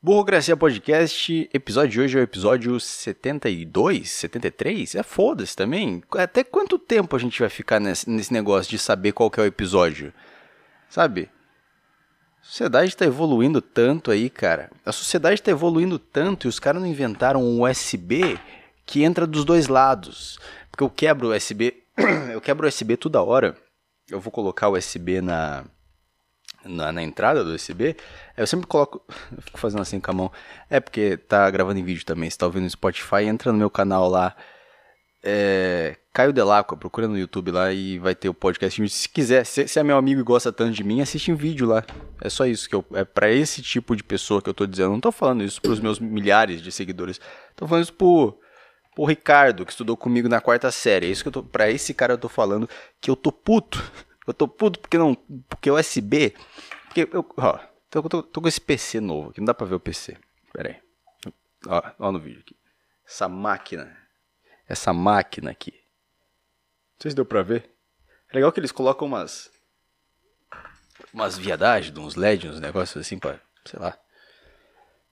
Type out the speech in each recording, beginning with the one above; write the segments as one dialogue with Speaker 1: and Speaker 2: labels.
Speaker 1: Burocracia Podcast, episódio de hoje é o episódio 72, 73? É foda-se também. Até quanto tempo a gente vai ficar nesse, nesse negócio de saber qual é o episódio? Sabe? A sociedade está evoluindo tanto aí, cara. A sociedade está evoluindo tanto e os caras não inventaram um USB que entra dos dois lados. Porque eu quebro o USB, eu quebro o USB toda hora. Eu vou colocar o USB na na, na, entrada do USB, eu sempre coloco. Eu fico fazendo assim com a mão. É porque tá gravando em vídeo também. Se tá ouvindo no Spotify, entra no meu canal lá. É, Caio Delacqua, procura no YouTube lá e vai ter o podcast. Se quiser, se, se, é meu amigo e gosta tanto de mim, assiste em vídeo lá. É só isso que eu. É para esse tipo de pessoa que eu tô dizendo. não tô falando isso pros meus milhares de seguidores. Tô falando isso pro, pro Ricardo, que estudou comigo na quarta série. É isso que eu tô. Pra esse cara eu tô falando que eu tô puto eu tô puto porque não. Porque USB. Porque eu. Ó, tô, tô, tô com esse PC novo aqui. Não dá pra ver o PC. Pera aí. Ó, ó no vídeo aqui. Essa máquina. Essa máquina aqui. Não sei se deu pra ver. É legal que eles colocam umas. Umas viadagens, uns LEDs, uns negócios assim pra. Sei lá.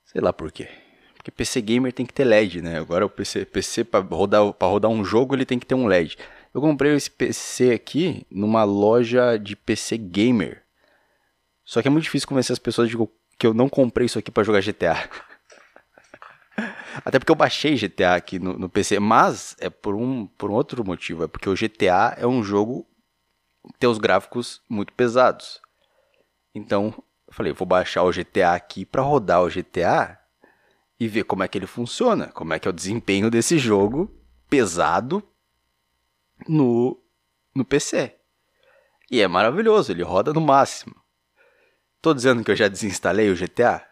Speaker 1: Sei lá por quê. Porque PC gamer tem que ter LED, né? Agora o PC, PC para rodar, pra rodar um jogo ele tem que ter um LED. Eu comprei esse PC aqui numa loja de PC gamer. Só que é muito difícil convencer as pessoas de que eu não comprei isso aqui para jogar GTA. Até porque eu baixei GTA aqui no, no, PC, mas é por um, por um outro motivo. É porque o GTA é um jogo que tem os gráficos muito pesados. Então, eu falei, vou baixar o GTA aqui para rodar o GTA e ver como é que ele funciona, como é que é o desempenho desse jogo pesado no, no PC. E é maravilhoso, ele roda no máximo. Tô dizendo que eu já desinstalei o GTA?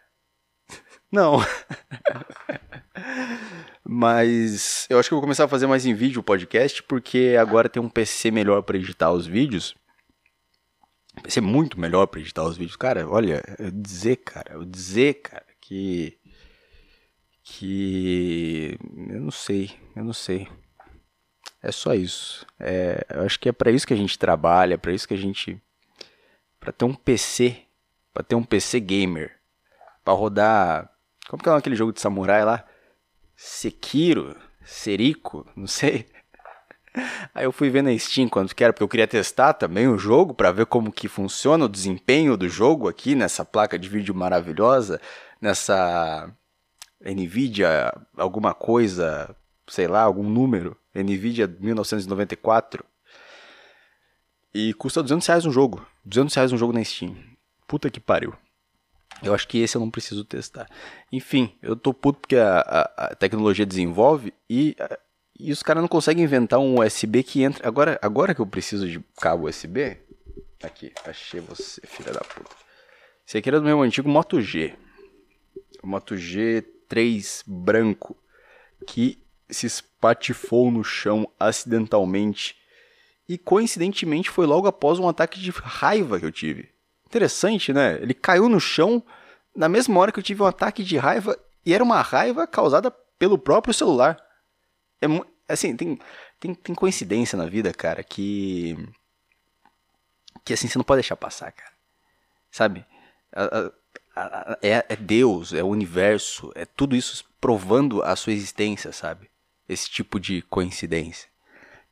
Speaker 1: Não. Mas eu acho que vou começar a fazer mais em vídeo o podcast, porque agora tem um PC melhor para editar os vídeos. PC muito melhor para editar os vídeos. Cara, olha, eu dizer, cara, eu dizer, cara, que. Que. Eu não sei, eu não sei. É só isso. É, eu acho que é para isso que a gente trabalha, para isso que a gente. para ter um PC, para ter um PC gamer, para rodar. Como que é aquele jogo de samurai lá? Sekiro, Seriko, não sei. Aí eu fui ver na Steam quando que era, porque eu queria testar também o jogo para ver como que funciona o desempenho do jogo aqui nessa placa de vídeo maravilhosa, nessa Nvidia alguma coisa, sei lá, algum número. Nvidia 1994. E custa 200 reais um jogo. 200 reais um jogo na Steam. Puta que pariu. Eu acho que esse eu não preciso testar. Enfim, eu tô puto porque a, a, a tecnologia desenvolve e, a, e os caras não conseguem inventar um USB que entra. Agora, agora que eu preciso de cabo USB. Aqui, achei você, filha da puta. Esse aqui era do meu antigo Moto G. Moto G3 branco. Que se espatifou no chão acidentalmente. E coincidentemente foi logo após um ataque de raiva que eu tive. Interessante, né? Ele caiu no chão na mesma hora que eu tive um ataque de raiva e era uma raiva causada pelo próprio celular. É assim, tem, tem, tem coincidência na vida, cara, que que assim você não pode deixar passar, cara. Sabe? É, é Deus, é o universo, é tudo isso provando a sua existência, sabe? Esse tipo de coincidência.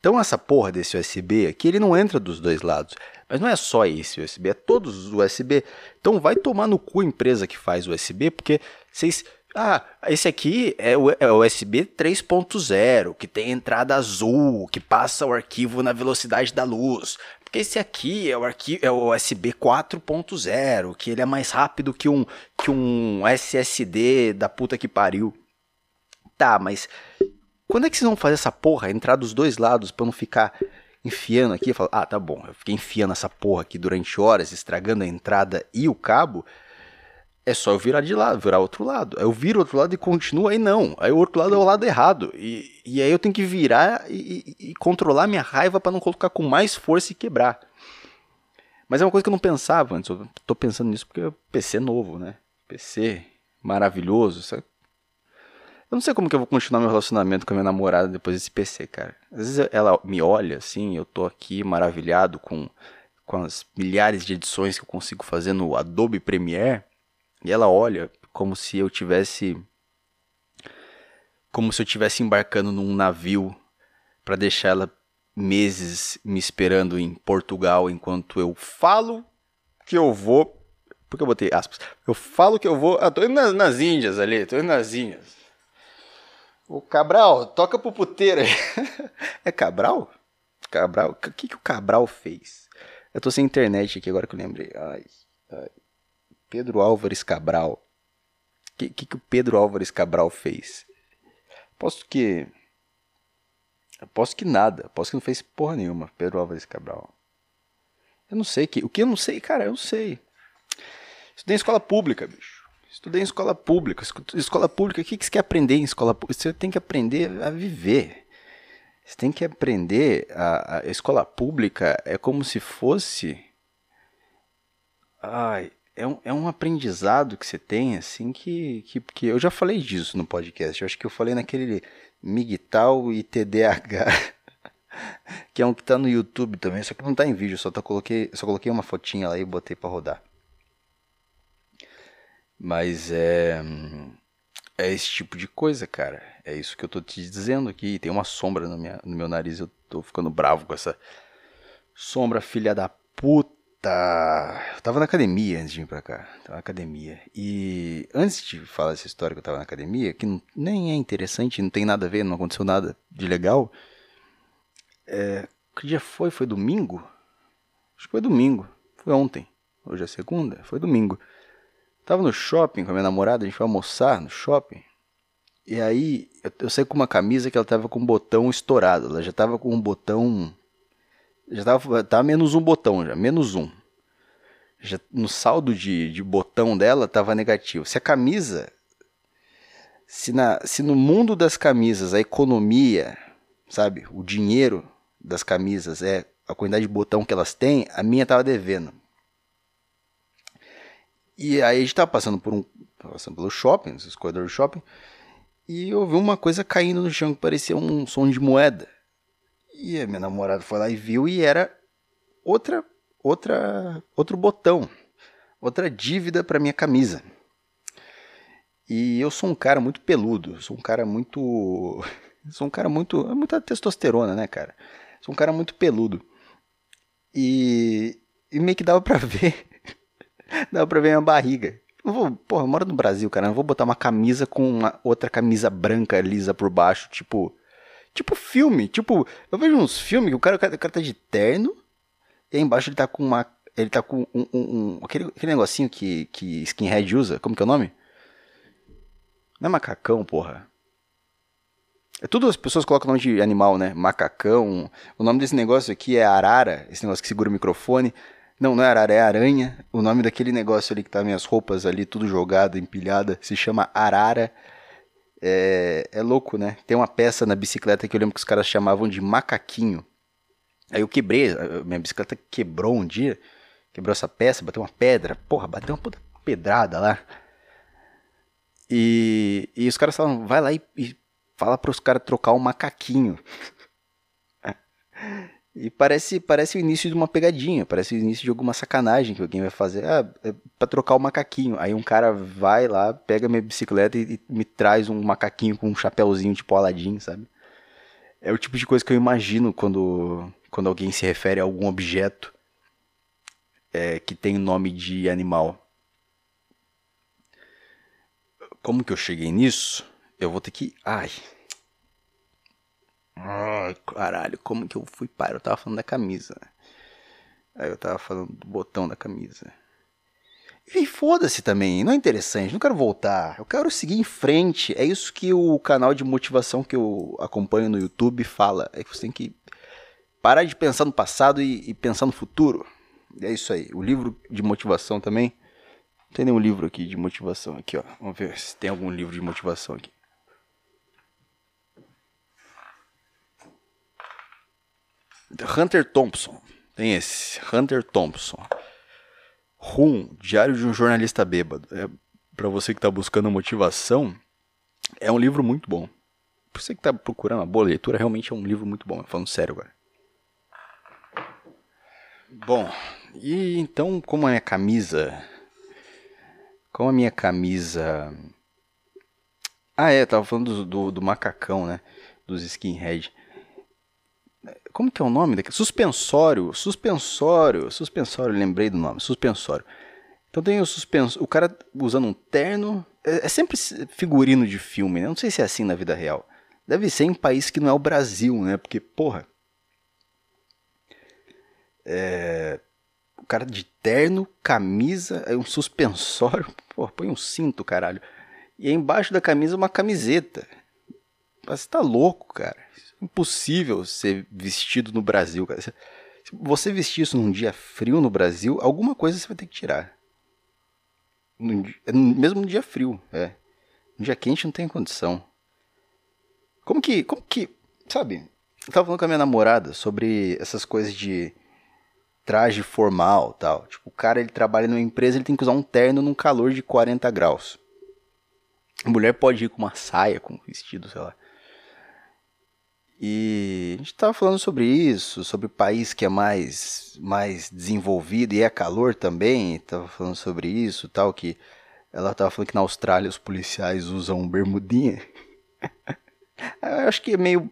Speaker 1: Então essa porra desse USB aqui, ele não entra dos dois lados. Mas não é só esse USB, é todos os USB. Então vai tomar no cu a empresa que faz USB, porque vocês... Ah, esse aqui é o, é USB 3.0, que tem entrada azul, que passa o arquivo na velocidade da luz. Porque esse aqui é o, arquivo, é o USB 4.0, que ele é mais rápido que um, que um SSD da puta que pariu. Tá, mas quando é que vocês vão fazer essa porra entrar dos dois lados para não ficar enfiando aqui? Falo, ah, tá bom, eu fiquei enfiando essa porra aqui durante horas, estragando a entrada e o cabo. É só eu virar de lado, virar outro lado. Eu viro outro lado e continuo, aí não. Aí o outro lado é o lado errado. E, e aí eu tenho que virar e, e, controlar minha raiva para não colocar com mais força e quebrar. Mas é uma coisa que eu não pensava antes. Eu tô pensando nisso porque o PC é novo, né? PC maravilhoso. Sabe? Eu não sei como que eu vou continuar meu relacionamento com a minha namorada depois desse PC, cara. Às vezes ela me olha assim, eu tô aqui maravilhado com, com as milhares de edições que eu consigo fazer no Adobe Premiere. E ela olha como se eu tivesse como se eu tivesse embarcando num navio para deixar ela meses me esperando em Portugal enquanto eu falo que eu vou. Porque eu botei aspas. Eu falo que eu vou. Ah, tô indo nas, nas Índias ali, tô indo nas Índias. O Cabral, toca pro puteiro é Cabral? Cabral? O que, que o Cabral fez? Eu tô sem internet aqui agora que eu lembrei. Ai, ai. Pedro Álvares Cabral. O que, que, que o Pedro Álvares Cabral fez? Posso que. Aposto que nada. Aposto que não fez porra nenhuma, Pedro Álvares Cabral. Eu não sei que. O que eu não sei, cara, eu não sei. Estudei em escola pública, bicho. Estudei em escola pública. Escola pública, o que, você quer aprender em escola pública? Você tem que aprender a viver. Você tem que aprender. A, a escola pública é como se fosse. Ai, é um, é um aprendizado que você tem, assim, que, que, que eu já falei disso no podcast. Eu acho que eu falei naquele MGTOW e TDAH, que é um que tá no YouTube também, só que não tá em vídeo, só, tô, coloquei, só coloquei uma fotinha lá e botei para rodar. Mas é. É esse tipo de coisa, cara. É isso que eu tô te dizendo aqui. Tem uma sombra no, minha, no meu nariz, eu tô ficando bravo com essa sombra, filha da puta. Eu tava na academia antes de vir pra cá. Tava na academia. E antes de falar essa história que eu tava na academia, que não, nem é interessante, não tem nada a ver, não aconteceu nada de legal. É, que dia foi? Foi domingo? Acho que foi domingo. Foi ontem. Hoje é segunda? Foi domingo. Tava no shopping com a minha namorada, a gente foi almoçar no shopping. E aí eu, eu saí com uma camisa que ela tava com um botão estourado. Ela já tava com um botão já tava, tava menos um botão já, menos um. Já, no saldo de, de botão dela tava negativo. Se a camisa, se, na, se no mundo das camisas a economia, sabe, o dinheiro das camisas é a quantidade de botão que elas têm, a minha tava devendo. E aí a gente tava passando por um, passando pelo shopping, esses corredores do shopping, e eu vi uma coisa caindo no chão que parecia um som de moeda. E a minha namorada foi lá e viu e era outra outra outro botão, outra dívida para minha camisa. E eu sou um cara muito peludo, sou um cara muito sou um cara muito é muita testosterona, né, cara? Sou um cara muito peludo. E, e meio que dava pra ver dava pra ver minha barriga. Porra, eu moro no Brasil, cara. Não vou botar uma camisa com uma outra camisa branca lisa por baixo, tipo Tipo filme, tipo, eu vejo uns filmes que o cara, o cara tá de terno, e aí embaixo ele tá com uma. Ele tá com um. um, um aquele, aquele negocinho que, que skinhead usa, como que é o nome? Não é macacão, porra. É tudo as pessoas colocam o nome de animal, né? Macacão. O nome desse negócio aqui é arara, esse negócio que segura o microfone. Não, não é arara, é aranha. O nome daquele negócio ali que tá minhas roupas ali, tudo jogado, empilhada, se chama arara. É, é louco, né? Tem uma peça na bicicleta que eu lembro que os caras chamavam de macaquinho. Aí eu quebrei, minha bicicleta quebrou um dia, quebrou essa peça, bateu uma pedra, porra, bateu uma puta pedrada lá. E, e os caras falam, vai lá e, e fala para os caras trocar o um macaquinho. E parece, parece o início de uma pegadinha, parece o início de alguma sacanagem que alguém vai fazer. Ah, é pra trocar o macaquinho. Aí um cara vai lá, pega minha bicicleta e, e me traz um macaquinho com um chapéuzinho tipo Aladdin, sabe? É o tipo de coisa que eu imagino quando, quando alguém se refere a algum objeto é, que tem o nome de animal. Como que eu cheguei nisso? Eu vou ter que. Ai, Ai, caralho, como que eu fui para? Eu tava falando da camisa. Aí eu tava falando do botão da camisa. E foda-se também, não é interessante, não quero voltar. Eu quero seguir em frente. É isso que o canal de motivação que eu acompanho no YouTube fala. É que você tem que parar de pensar no passado e, e pensar no futuro. É isso aí. O livro de motivação também. Não tem nenhum livro aqui de motivação aqui, ó. Vamos ver se tem algum livro de motivação aqui. Hunter Thompson. Tem esse. Hunter Thompson. Rum, Diário de um Jornalista Bêbado. É, para você que está buscando motivação, é um livro muito bom. Pra você que está procurando uma boa leitura, realmente é um livro muito bom. Falando sério agora. Bom, e então, como a minha camisa. Com a minha camisa. Ah, é, tava falando do, do, do macacão, né? Dos skinhead. Como que é o nome daquele? Suspensório, suspensório, suspensório, lembrei do nome, suspensório. Então tem o suspensório, o cara usando um terno, é, é, sempre figurino de filme, né? Não sei se é assim na vida real. Deve ser em um país que não é o Brasil, né? Porque, porra. É, o cara de terno, camisa, um suspensório, porra, põe um cinto, caralho. E embaixo da camisa uma camiseta. Você tá louco, cara. Impossível ser vestido no Brasil, cara. Se você vestir isso num dia frio no Brasil, alguma coisa você vai ter que tirar. É mesmo no dia frio, é. No dia quente não tem condição. Como que, como que, sabe? Eu tava falando com a minha namorada sobre essas coisas de traje formal, tal. Tipo, o cara ele trabalha numa empresa, ele tem que usar um terno num calor de 40 graus. A mulher pode ir com uma saia, com um vestido, sei lá. E a gente tava falando sobre isso, sobre país que é mais, mais desenvolvido e é calor também. Tava falando sobre isso, tal que ela tava falando que na Austrália os policiais usam bermudinha. Eu acho que é meio,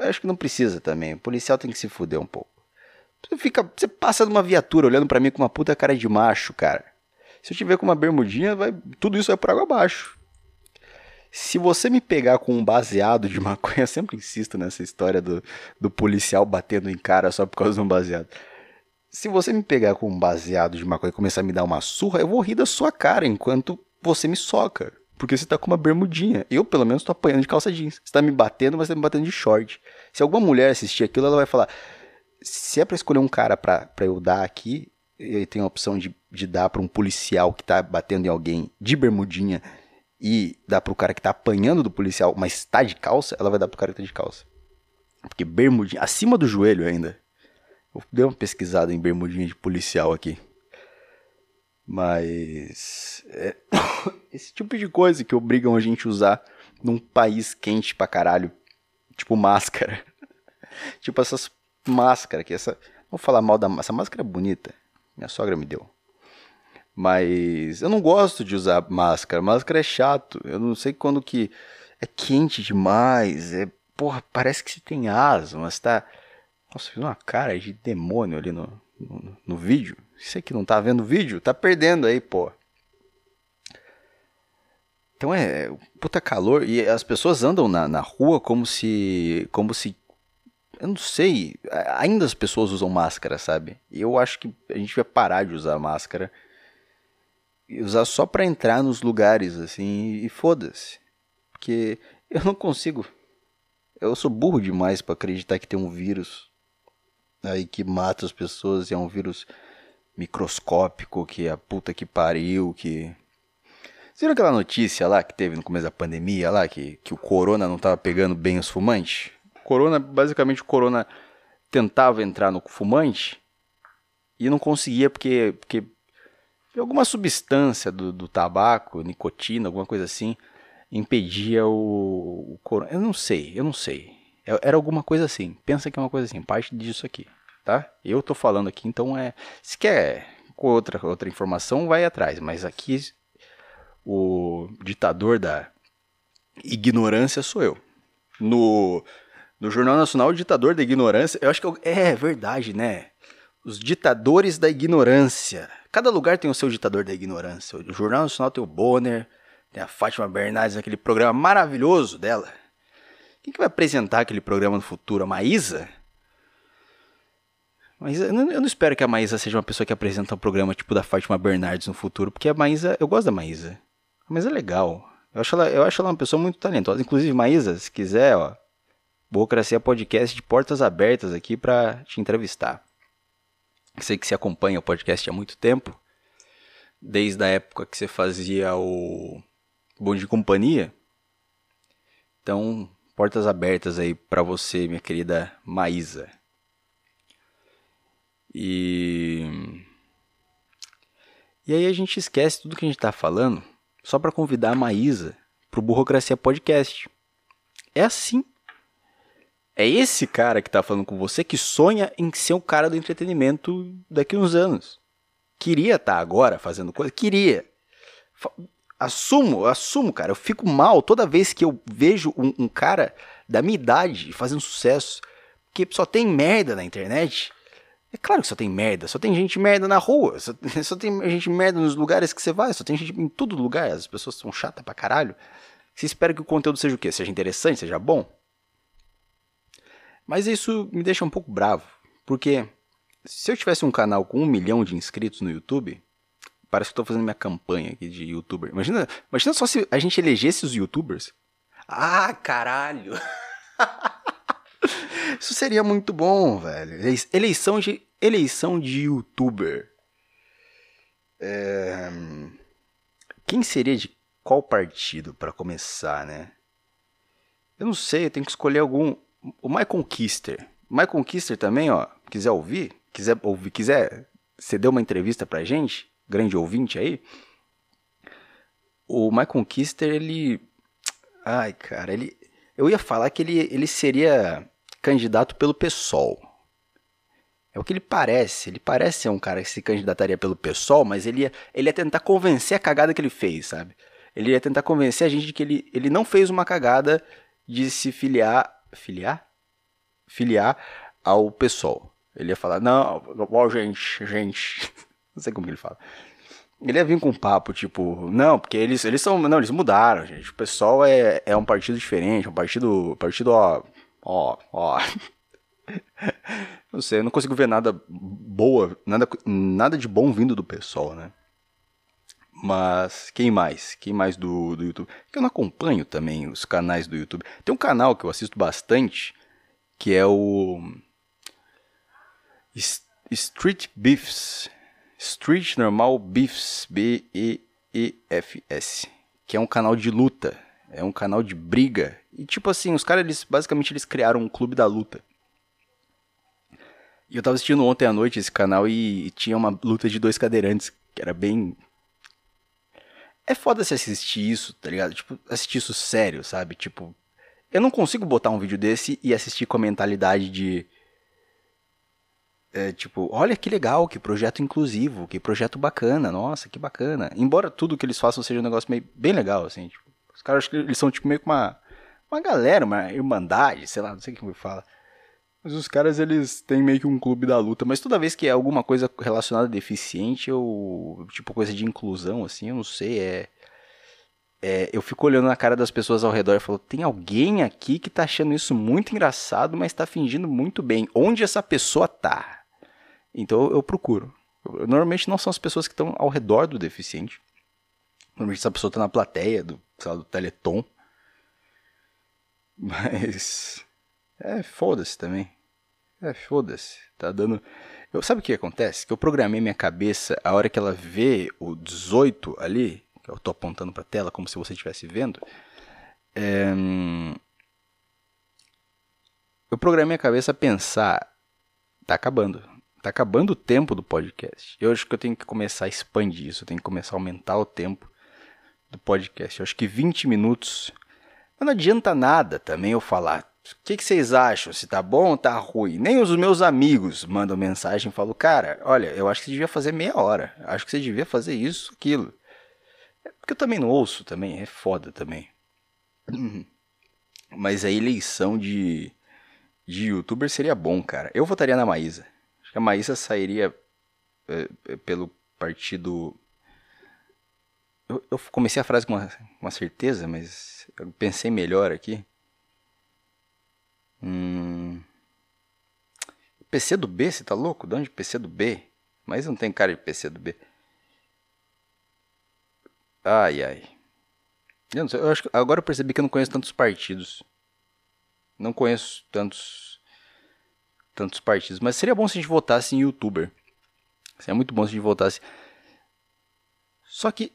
Speaker 1: acho que não precisa também. O policial tem que se fuder um pouco. Você fica, você passa numa viatura olhando para mim com uma puta cara de macho, cara. Se eu tiver com uma bermudinha, vai, tudo isso vai por água abaixo. Se você me pegar com um baseado de maconha, eu sempre insisto nessa história do, do policial batendo em cara só por causa de um baseado. Se você me pegar com um baseado de maconha e começar a me dar uma surra, eu vou rir da sua cara enquanto você me soca. Porque você tá com uma bermudinha. Eu, pelo menos, tô apanhando de calça jeans. Você tá me batendo, mas tá me batendo de short. Se alguma mulher assistir aquilo, ela vai falar: se é pra escolher um cara pra, pra eu dar aqui, eu tenho a opção de, de dar pra um policial que tá batendo em alguém de bermudinha e dá pro cara que tá apanhando do policial, mas tá de calça, ela vai dar pro cara que tá de calça. Porque bermudinha, acima do joelho ainda. Eu dei uma pesquisada em bermudinha de policial aqui. Mas. É, esse tipo de coisa que obrigam a gente a usar num país quente pra caralho. Tipo máscara. tipo essas máscaras que essa. Vou falar mal da essa máscara é bonita. Minha sogra me deu. Mas eu não gosto de usar máscara. Máscara é chato. Eu não sei quando que é quente demais. É, porra, parece que você tem asma. Mas tá. Nossa, fiz uma cara de demônio ali no, no, no vídeo. Você que não tá vendo o vídeo, tá perdendo aí, pô. Então é puta calor e as pessoas andam na, na rua como se como se eu não sei, ainda as pessoas usam máscara, sabe? E eu acho que a gente vai parar de usar máscara usar só para entrar nos lugares, assim, e foda-se. Porque eu não consigo. Eu sou burro demais para acreditar que tem um vírus aí que mata as pessoas, e é um vírus microscópico, que é a puta que pariu, que. Você viram aquela notícia lá que teve no começo da pandemia lá, que, que o corona não tava pegando bem os fumantes? Corona, basicamente o corona tentava entrar no fumante e não conseguia porque, porque alguma substância do, do tabaco, nicotina, alguma coisa assim, impedia o, o. Eu não sei, eu não sei. É, era alguma coisa assim. Pensa que é uma coisa assim, parte disso aqui, tá? Eu tô falando aqui, então é. Se quer outra, outra informação, vai atrás. Mas aqui o ditador da ignorância sou eu. No, no Jornal Nacional, o ditador da ignorância, eu acho que eu, é verdade, né? Os ditadores da ignorância. Cada lugar tem o seu ditador da ignorância. O Jornal Nacional tem o Bonner, tem a Fátima Bernardes, aquele programa maravilhoso dela. Quem que vai apresentar aquele programa no futuro? A Maísa? Mas eu não, espero que a Maísa seja uma pessoa que apresenta um programa tipo da Fátima Bernardes no futuro, porque a Maísa, eu gosto da Maísa. A Maísa é legal. Eu acho, ela, eu acho ela uma pessoa muito talentosa. Inclusive, Maísa, se quiser, ó, Burocracia Podcast de portas abertas aqui para te entrevistar. Sei que você acompanha o podcast há muito tempo, desde a época que você fazia o Bom de Companhia. Então, portas abertas aí para você, minha querida Maísa. E E aí a gente esquece tudo que a gente está falando só para convidar a Maísa pro Burocracia Podcast. É assim é esse cara que tá falando com você que sonha em ser o cara do entretenimento daqui uns anos. Queria estar tá agora fazendo coisa? Queria. Assumo, assumo, cara. Eu fico mal toda vez que eu vejo um, um cara da minha idade fazendo sucesso. Porque só tem merda na internet. É claro que só tem merda, só tem gente merda na rua, só, só, tem gente merda nos lugares que você vai, só tem gente em todo lugar, as pessoas são chatas pra caralho. Você espera que o conteúdo seja o quê? Seja interessante, seja bom? Mas isso me deixa um pouco bravo, porque se eu tivesse um canal com um milhão de inscritos no YouTube, parece que eu tô fazendo minha campanha aqui de youtuber. Imagina, imagina só se a gente elegesse os youtubers. Ah, caralho! Isso seria muito bom, velho. Eleição de, eleição de youtuber. É... Quem seria de qual partido para começar, né? Eu não sei, eu tenho que escolher algum. O Michael Kister. Michael Kister também, ó. Quiser ouvir, quiser ouvir, quiser ceder uma entrevista pra gente, grande ouvinte aí. O Michael Kister, ele. Ai, cara, ele. Eu ia falar que ele, ele seria candidato pelo PSOL. É o que ele parece. Ele parece ser um cara que se candidataria pelo PSOL, mas ele ia, ele ia tentar convencer a cagada que ele fez, sabe? Ele ia tentar convencer a gente de que ele, ele não fez uma cagada de se filiar. Filiar? Filiar ao PSOL. Ele ia falar, não, ó, gente, gente. não sei como que ele fala. Ele ia vir com um papo, tipo, não, porque eles, eles são. Não, eles mudaram, gente. O pessoal é, é um partido diferente, um partido. Partido, ó, Ó, ó. não sei, eu não consigo ver nada boa, nada, nada de bom vindo do pessoal, né? Mas quem mais? Quem mais do, do YouTube? Eu não acompanho também os canais do YouTube. Tem um canal que eu assisto bastante, que é o Street Beefs. Street Normal Beefs, B-E-E-F-S. Que é um canal de luta. É um canal de briga. E tipo assim, os caras, eles, basicamente, eles criaram um clube da luta. E eu tava assistindo ontem à noite esse canal e, e tinha uma luta de dois cadeirantes, que era bem... É foda se assistir isso, tá ligado? Tipo, assistir isso sério, sabe? Tipo, eu não consigo botar um vídeo desse e assistir com a mentalidade de... É, tipo, olha que legal, que projeto inclusivo, que projeto bacana, nossa, que bacana. Embora tudo que eles façam seja um negócio meio bem legal, assim, tipo, os caras que eles são tipo meio que uma, uma galera, uma irmandade, sei lá, não sei como fala. Mas os caras eles têm meio que um clube da luta, mas toda vez que é alguma coisa relacionada a deficiente ou tipo coisa de inclusão assim, eu não sei, é é, eu fico olhando na cara das pessoas ao redor e falo: tem alguém aqui que tá achando isso muito engraçado, mas tá fingindo muito bem. Onde essa pessoa tá? Então eu, procuro. Normalmente não são as pessoas que estão ao redor do deficiente. Normalmente essa pessoa tá na plateia do, sei lá, do Teleton. Mas. É, foda-se também. É, foda-se. Tá dando. Eu, sabe o que acontece? Que eu programei minha cabeça a hora que ela vê o 18 ali, que eu tô apontando pra tela como se você estivesse vendo. É... Eu programei a cabeça a pensar. Tá acabando. Tá acabando o tempo do podcast. Eu acho que eu tenho que começar a expandir isso. Eu tenho que começar a aumentar o tempo do podcast. Eu acho que 20 minutos. Mas não adianta nada também eu falar. O que, que, vocês acham? Se tá bom ou tá ruim? Nem os meus amigos mandam mensagem e falam, cara, olha, eu acho que você devia fazer meia hora. Acho que você devia fazer isso, aquilo. É porque eu também não ouço também, é foda também. Mas a eleição de, de youtuber seria bom, cara. Eu votaria na Maísa. Acho que a Maísa sairia é, pelo partido eu, eu comecei a frase com uma, uma certeza, mas eu pensei melhor aqui. Hum... PC do B, você tá louco? De onde PC do B? Mas não tem cara de PC do B. Ai, ai. Eu, sei, eu acho agora eu percebi que eu não conheço tantos partidos. Não conheço tantos tantos partidos, mas seria bom se a gente votasse em youtuber. Seria muito bom se a gente votasse. Só que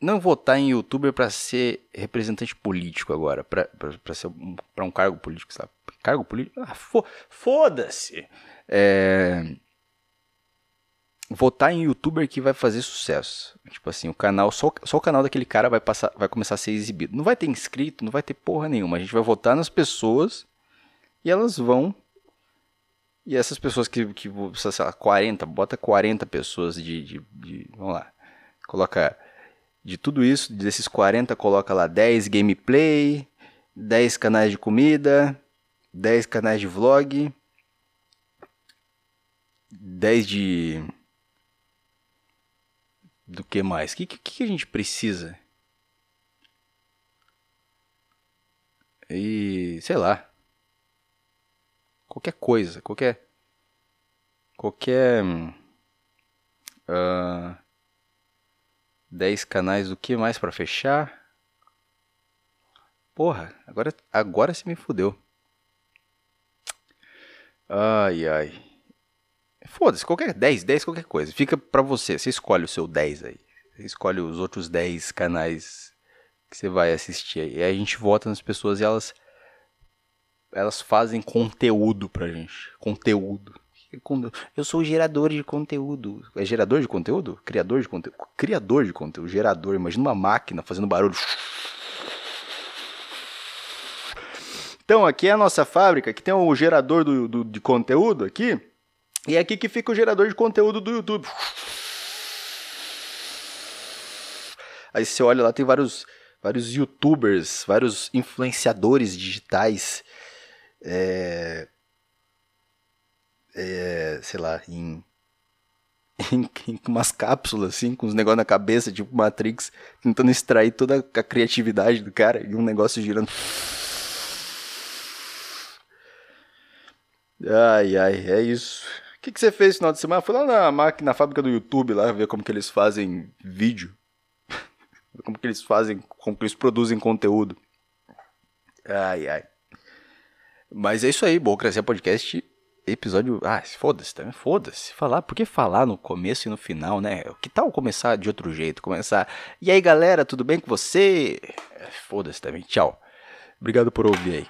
Speaker 1: não votar em youtuber para ser representante político agora, para ser pra um cargo político, sabe? Cargo político? Ah, fo foda-se! É... Votar em youtuber que vai fazer sucesso. Tipo assim, o canal, só, só o canal daquele cara vai, passar, vai começar a ser exibido. Não vai ter inscrito, não vai ter porra nenhuma. A gente vai votar nas pessoas e elas vão. E essas pessoas que, que sei lá, 40, bota 40 pessoas de, de, de Vamos lá. Coloca de tudo isso, desses 40, coloca lá 10 gameplay, 10 canais de comida, 10 canais de vlog, 10 de. Do que mais? O que, que, que a gente precisa? E. sei lá. Qualquer coisa, qualquer. Qualquer. Uh, 10 canais do que mais para fechar? Porra, agora, agora se me fudeu. Ai, ai. Foda-se, qualquer 10, 10, qualquer coisa. Fica pra você, você escolhe o seu 10 aí. Você escolhe os outros 10 canais que você vai assistir aí. E aí a gente vota nas pessoas e elas elas fazem conteúdo pra gente. Conteúdo. Eu sou gerador de conteúdo. É gerador de conteúdo? Criador de conteúdo? Criador de conteúdo, gerador. Imagina uma máquina fazendo barulho. Então, aqui é a nossa fábrica, que tem o gerador do, do, de conteúdo aqui. E é aqui que fica o gerador de conteúdo do YouTube. Aí você olha lá, tem vários, vários youtubers, vários influenciadores digitais. É, é, sei lá, em, em, em, umas cápsulas, assim, com os negócios na cabeça, tipo Matrix, tentando extrair toda a criatividade do cara e um negócio girando. Ai, ai, é isso. O que, que você fez no final de semana? Fui lá na máquina, na fábrica do YouTube lá, ver como que eles fazem vídeo. como que eles fazem, como que eles produzem conteúdo. Ai, ai. Mas é isso aí, Burocracia Podcast episódio. Ah, foda-se também, foda-se. Falar, por que falar no começo e no final, né? Que tal começar de outro jeito? Começar. E aí, galera, tudo bem com você? Foda-se também, tchau. Obrigado por ouvir aí.